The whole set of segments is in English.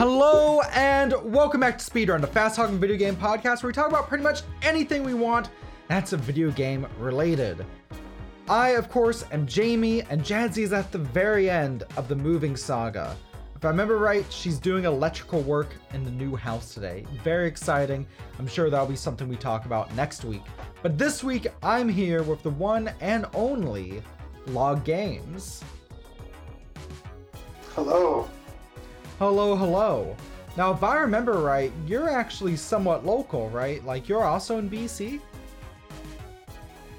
Hello and welcome back to Speedrun, the fast talking video game podcast where we talk about pretty much anything we want that's a video game related. I, of course, am Jamie, and Jazzy is at the very end of the moving saga. If I remember right, she's doing electrical work in the new house today. Very exciting. I'm sure that'll be something we talk about next week. But this week, I'm here with the one and only Log Games. Hello. Hello, hello. Now, if I remember right, you're actually somewhat local, right? Like, you're also in BC?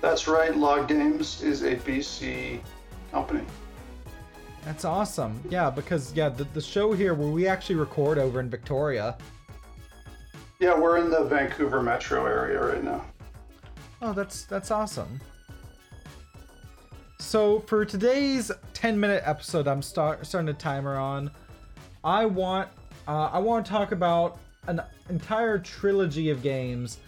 That's right. Log Games is a BC company. That's awesome. Yeah, because, yeah, the, the show here where we actually record over in Victoria. Yeah, we're in the Vancouver metro area right now. Oh, that's that's awesome. So for today's 10 minute episode, I'm start, starting a timer on. I want uh, I want to talk about an entire trilogy of games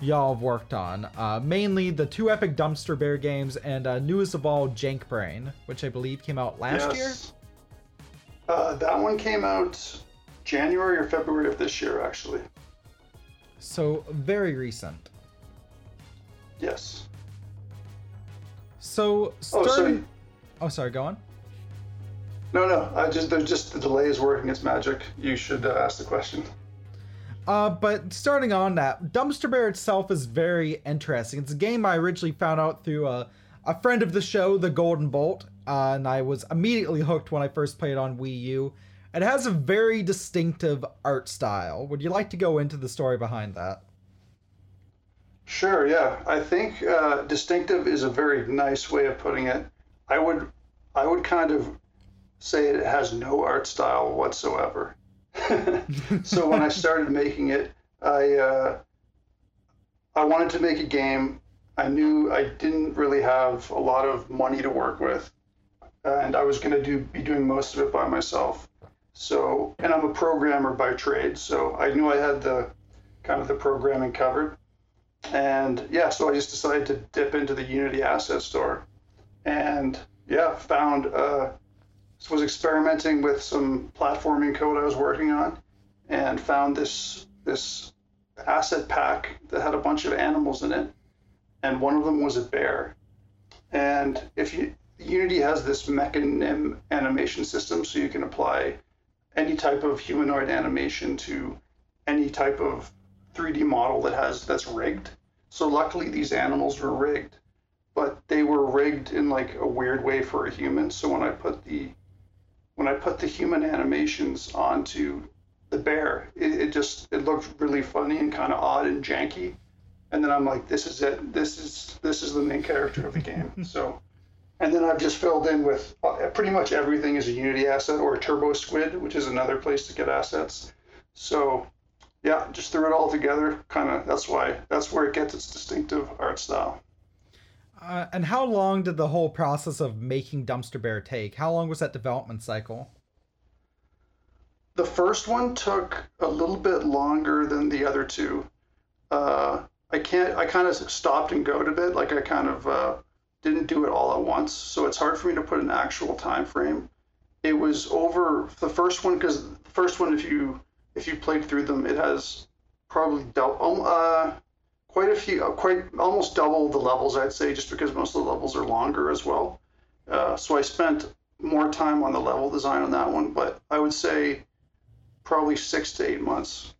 y'all have worked on. Uh, mainly the two epic Dumpster Bear games and uh, newest of all, Jank Brain, which I believe came out last yes. year. Uh, that one came out January or February of this year, actually. So very recent. Yes. So starting. Oh, sorry. Oh, sorry. Go on. No, no. I just there's just the delay is working its magic. You should uh, ask the question. Uh, but starting on that, Dumpster Bear itself is very interesting. It's a game I originally found out through a, a friend of the show, the Golden Bolt, uh, and I was immediately hooked when I first played on Wii U. It has a very distinctive art style. Would you like to go into the story behind that? Sure, yeah. I think uh, distinctive is a very nice way of putting it. I would, I would kind of say it has no art style whatsoever. so when I started making it, I uh, I wanted to make a game. I knew I didn't really have a lot of money to work with, and I was going to do be doing most of it by myself. So, and I'm a programmer by trade, so I knew I had the kind of the programming covered. And yeah, so I just decided to dip into the Unity Asset Store, and yeah, found uh, was experimenting with some platforming code I was working on, and found this this asset pack that had a bunch of animals in it, and one of them was a bear. And if you Unity has this Mecanim animation system, so you can apply any type of humanoid animation to any type of 3D model that has that's rigged. So luckily these animals were rigged, but they were rigged in like a weird way for a human. So when I put the when I put the human animations onto the bear, it, it just it looked really funny and kind of odd and janky. And then I'm like, this is it. This is this is the main character of the game. so, and then I've just filled in with uh, pretty much everything is a Unity asset or a Turbo Squid, which is another place to get assets. So, yeah, just threw it all together. Kind of that's why that's where it gets its distinctive art style. Uh, and how long did the whole process of making Dumpster Bear take? How long was that development cycle? The first one took a little bit longer than the other two. Uh, I can't. I kind of stopped and go a bit. Like I kind of uh, didn't do it all at once, so it's hard for me to put an actual time frame. It was over the first one because the first one, if you if you played through them, it has probably double. Uh, quite a few, uh, quite almost double the levels, I'd say, just because most of the levels are longer as well. Uh, so I spent more time on the level design on that one, but I would say probably six to eight months.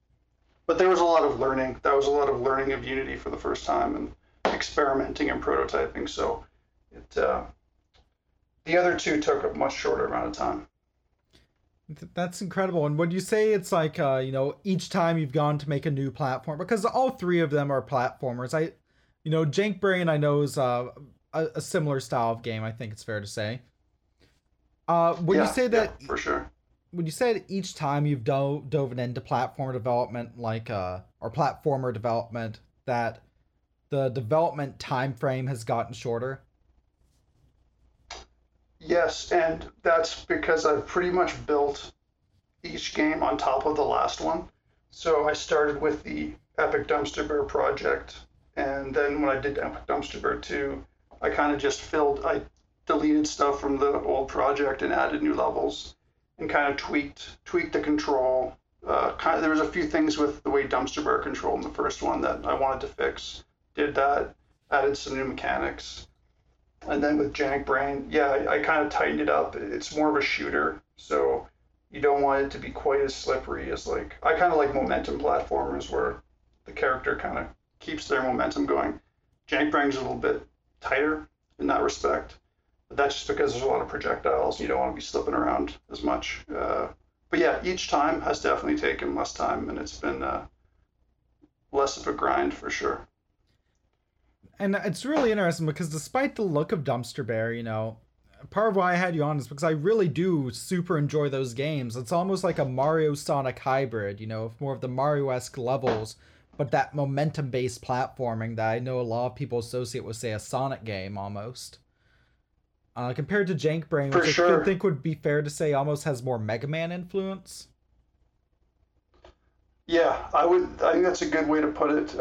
But there was a lot of learning. That was a lot of learning of Unity for the first time and experimenting and prototyping. So it, uh, the other two took a much shorter amount of time. That's incredible. And when you say it's like, uh, you know, each time you've gone to make a new platform, because all three of them are platformers. I, you know, Jank Brain I know is uh, a, a similar style of game. I think it's fair to say. Uh, when yeah, you say that, yeah, for sure. When you say that each time you've dove dove into platform development, like uh, or platformer development, that the development time frame has gotten shorter. Yes, and that's because I've pretty much built each game on top of the last one. So I started with the Epic Dumpster Bear project, and then when I did Epic Dumpster Bear 2, I kind of just filled, I deleted stuff from the old project and added new levels and kind of tweaked tweaked the control Uh, kind of, there was a few things with the way Dumpster Bear controlled in the first one that I wanted to fix. Did that, added some new mechanics. And then with Jank Brain, yeah, I, I kind of tightened it up. It's more of a shooter, so you don't want it to be quite as slippery as like I kind of like momentum platformers where the character kind of keeps their momentum going. Jank Brain's a little bit tighter in that respect. But that's just because there's a lot of projectiles. You don't want to be slipping around as much. Uh, but yeah, each time has definitely taken less time, and it's been uh, less of a grind for sure. And it's really interesting because despite the look of Dumpster Bear, you know, part of why I had you on is because I really do super enjoy those games. It's almost like a Mario Sonic hybrid, you know, more of the Mario esque levels, but that momentum based platforming that I know a lot of people associate with, say, a Sonic game almost. Uh, compared to Jank Brain, which sure. I think would be fair to say almost has more Mega Man influence. Yeah, I would. I think that's a good way to put it.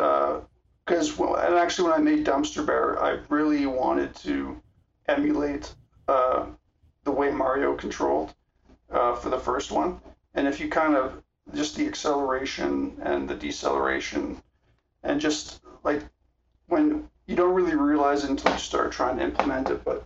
Because uh, and actually, when I made Dumpster Bear, I really wanted to emulate uh, the way Mario controlled uh, for the first one. And if you kind of just the acceleration and the deceleration, and just like when you don't really realize it until you start trying to implement it, but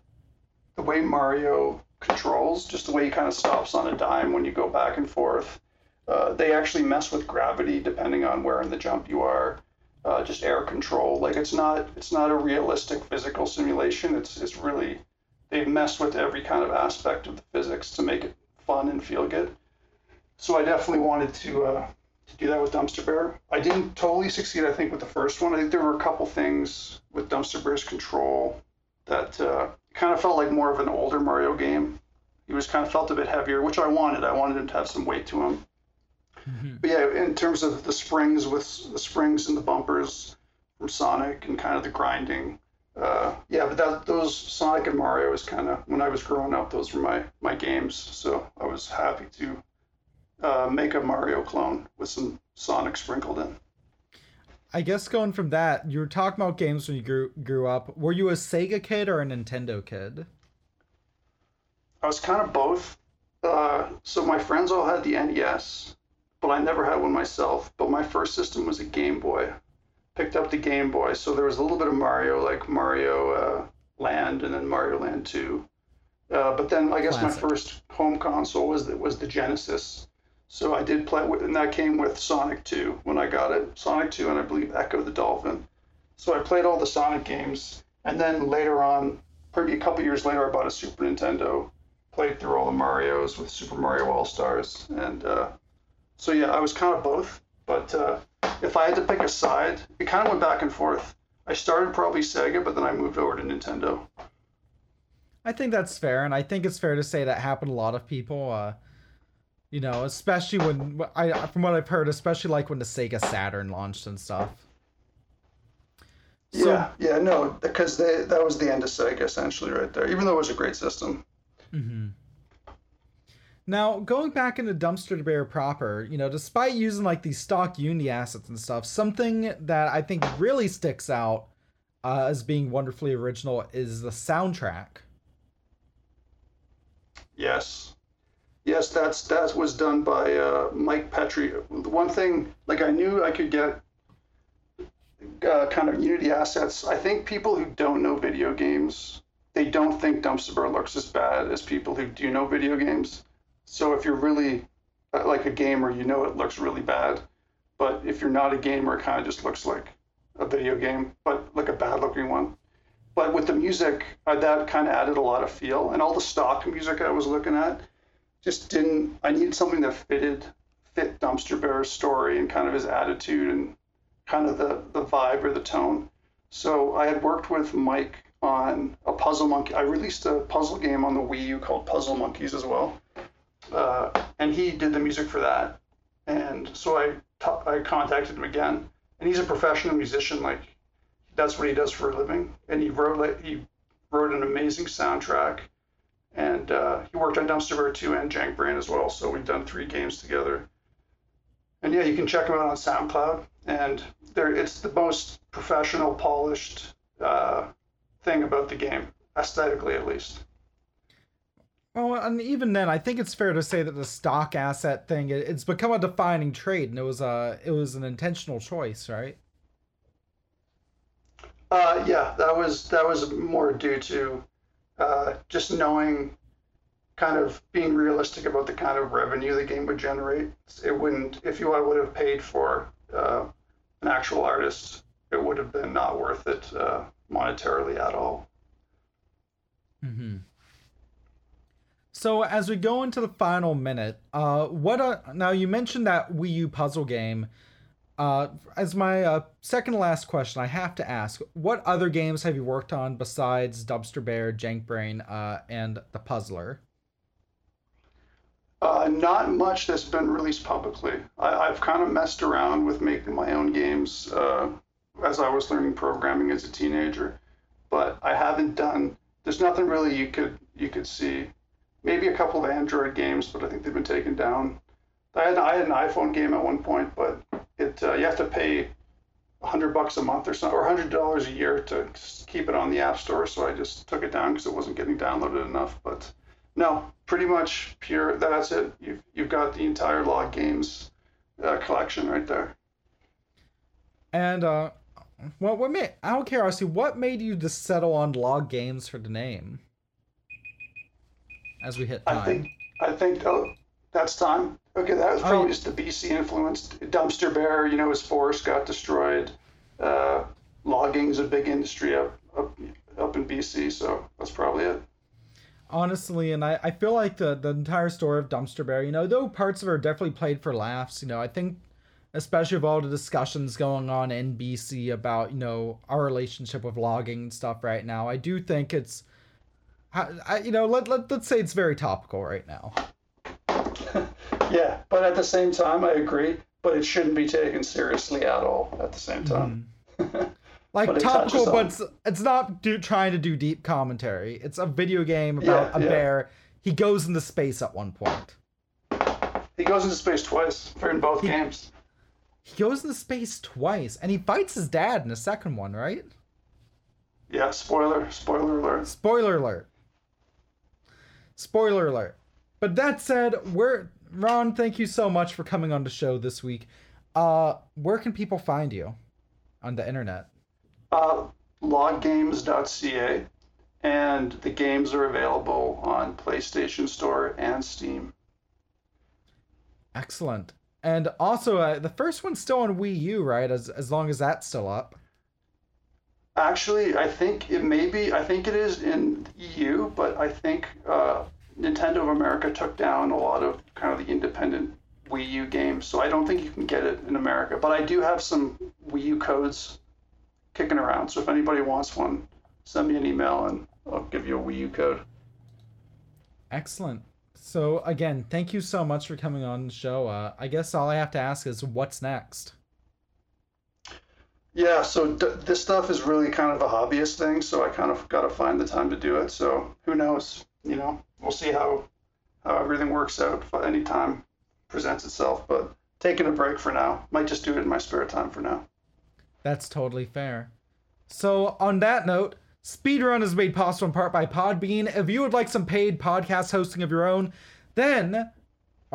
the way Mario controls, just the way he kind of stops on a dime when you go back and forth. Uh, they actually mess with gravity depending on where in the jump you are. Uh, just air control. Like it's not it's not a realistic physical simulation. It's it's really they've messed with every kind of aspect of the physics to make it fun and feel good. So I definitely wanted to uh, to do that with Dumpster Bear. I didn't totally succeed. I think with the first one. I think there were a couple things with Dumpster Bear's control that uh, kind of felt like more of an older Mario game. He was kind of felt a bit heavier, which I wanted. I wanted him to have some weight to him. Mm-hmm. But yeah, in terms of the springs with the springs and the bumpers from Sonic and kind of the grinding, uh, yeah. But that those Sonic and Mario was kind of when I was growing up. Those were my my games. So I was happy to uh, make a Mario clone with some Sonic sprinkled in. I guess going from that, you were talking about games when you grew grew up. Were you a Sega kid or a Nintendo kid? I was kind of both. Uh, so my friends all had the NES, but I never had one myself. But my first system was a Game Boy. Picked up the Game Boy, so there was a little bit of Mario, like Mario uh, Land, and then Mario Land Two. Uh, but then I guess Classic. my first home console was the, was the Genesis. So I did play with, and that came with Sonic 2 when I got it. Sonic 2 and I believe Ecco the Dolphin. So I played all the Sonic games, and then later on, probably a couple years later, I bought a Super Nintendo. Played through all the Mario's with Super Mario All Stars, and uh, so yeah, I was kind of both. But uh, if I had to pick a side, it kind of went back and forth. I started probably Sega, but then I moved over to Nintendo. I think that's fair, and I think it's fair to say that happened to a lot of people. Uh, you know, especially when I, from what I've heard, especially like when the Sega Saturn launched and stuff. So, yeah, yeah, no, because they, that was the end of Sega essentially right there. Even though it was a great system. Mm-hmm. Now, going back into Dumpster Bear proper, you know, despite using like these stock Unity assets and stuff, something that I think really sticks out uh, as being wonderfully original is the soundtrack. Yes. Yes, that's that was done by uh, Mike Petrie. The one thing, like I knew I could get uh, kind of Unity assets. I think people who don't know video games, they don't think Dumpster Bear looks as bad as people who do know video games. So if you're really uh, like a gamer, you know it looks really bad. But if you're not a gamer, it kind of just looks like a video game, but like a bad looking one. But with the music, uh, that kind of added a lot of feel. And all the stock music I was looking at, just didn't. I needed something that fitted fit Dumpster Bear's story and kind of his attitude and kind of the the vibe or the tone. So I had worked with Mike on a puzzle monkey. I released a puzzle game on the Wii U called Puzzle Monkeys as well, uh, and he did the music for that. And so I t- I contacted him again, and he's a professional musician. Like that's what he does for a living. And he wrote like he wrote an amazing soundtrack and uh, he worked on Dumpster Bear 2 and Jank Brain as well. So we've done three games together. And yeah, you can check him out on SoundCloud. And there, it's the most professional, polished uh, thing about the game, aesthetically at least. Well, and even then, I think it's fair to say that the stock asset thing it's become a defining trait, and it was a it was an intentional choice, right? Uh, yeah, that was that was more due to uh, just knowing, kind of being realistic about the kind of revenue the game would generate. It wouldn't if you would have paid for uh, an actual artist, it would have been not worth it uh, monetarily at all. Mm-hmm. So as we go into the final minute, uh, what are, now you mentioned that Wii U puzzle game. Uh, as my uh, second last question, I have to ask: What other games have you worked on besides Dumpster Bear, Jank Brain, uh, and The Puzzler? Uh, not much that's been released publicly. I, have kind of messed around with making my own games uh, as I was learning programming as a teenager, but I haven't done. There's nothing really you could you could see maybe a couple of Android games, but I think they've been taken down. I had, I had an iPhone game at one point, but it uh, you have to pay hundred bucks a month or so, or hundred dollars a year to keep it on the App Store. So I just took it down because it wasn't getting downloaded enough. But no, pretty much pure. That's it. You've you've got the entire log games uh, collection right there. And uh, what what made out of curiosity, what made you just settle on log games for the name? As we hit time. I think I think oh, that's time. Okay, that was probably oh, just the BC influenced dumpster bear. You know, his forest got destroyed. Uh, logging's a big industry up up up in BC, so that's probably it. Honestly, and I, I feel like the the entire story of Dumpster Bear, you know, though parts of it are definitely played for laughs, you know, I think especially with all the discussions going on in BC about, you know, our relationship with logging and stuff right now, I do think it's I, you know, let, let, let's say it's very topical right now. yeah, but at the same time, I agree, but it shouldn't be taken seriously at all at the same time. Mm. like but topical, but it's, it's not do, trying to do deep commentary. It's a video game about yeah, a yeah. bear. He goes into space at one point. He goes into space twice for in both he, games. He goes into space twice, and he fights his dad in the second one, right? Yeah, spoiler, spoiler alert. Spoiler alert. Spoiler alert. But that said, we're Ron, thank you so much for coming on the show this week. Uh, where can people find you on the internet? Uh, loggames.ca, and the games are available on PlayStation Store and Steam. Excellent. And also, uh, the first one's still on Wii U, right? As as long as that's still up. Actually, I think it may be. I think it is in EU, but I think uh, Nintendo of America took down a lot of kind of the independent Wii U games, so I don't think you can get it in America. But I do have some Wii U codes kicking around, so if anybody wants one, send me an email and I'll give you a Wii U code. Excellent. So again, thank you so much for coming on the show. Uh, I guess all I have to ask is what's next. Yeah, so d- this stuff is really kind of a hobbyist thing, so I kind of got to find the time to do it. So who knows? You know, we'll see how how everything works out if any time presents itself. But taking a break for now. Might just do it in my spare time for now. That's totally fair. So on that note, Speedrun is made possible in part by Podbean. If you would like some paid podcast hosting of your own, then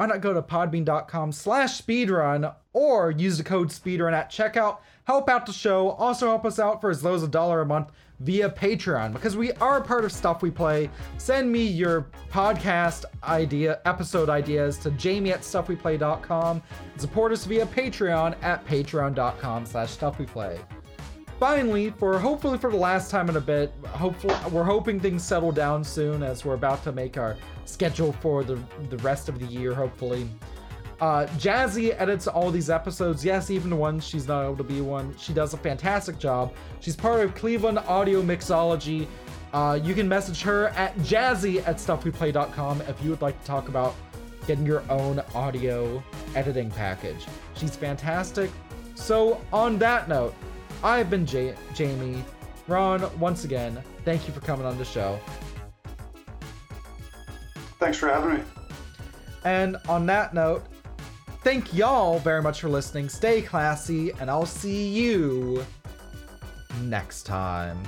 why not go to podbean.com slash speedrun or use the code speedrun at checkout. Help out the show. Also help us out for as low as a dollar a month via patreon because we are part of stuff we play. Send me your podcast idea episode ideas to jamie at stuffweplay.com support us via patreon at patreon.com slash stuffweplay finally, for hopefully for the last time in a bit, hopefully we're hoping things settle down soon as we're about to make our schedule for the the rest of the year. Hopefully, uh, Jazzy edits all these episodes. Yes, even the ones she's not able to be one. She does a fantastic job. She's part of Cleveland Audio Mixology. Uh, you can message her at jazzy at stuffweplay.com if you would like to talk about getting your own audio editing package. She's fantastic. So, on that note, I've been J- Jamie. Ron, once again, thank you for coming on the show. Thanks for having me. And on that note, thank y'all very much for listening. Stay classy, and I'll see you next time.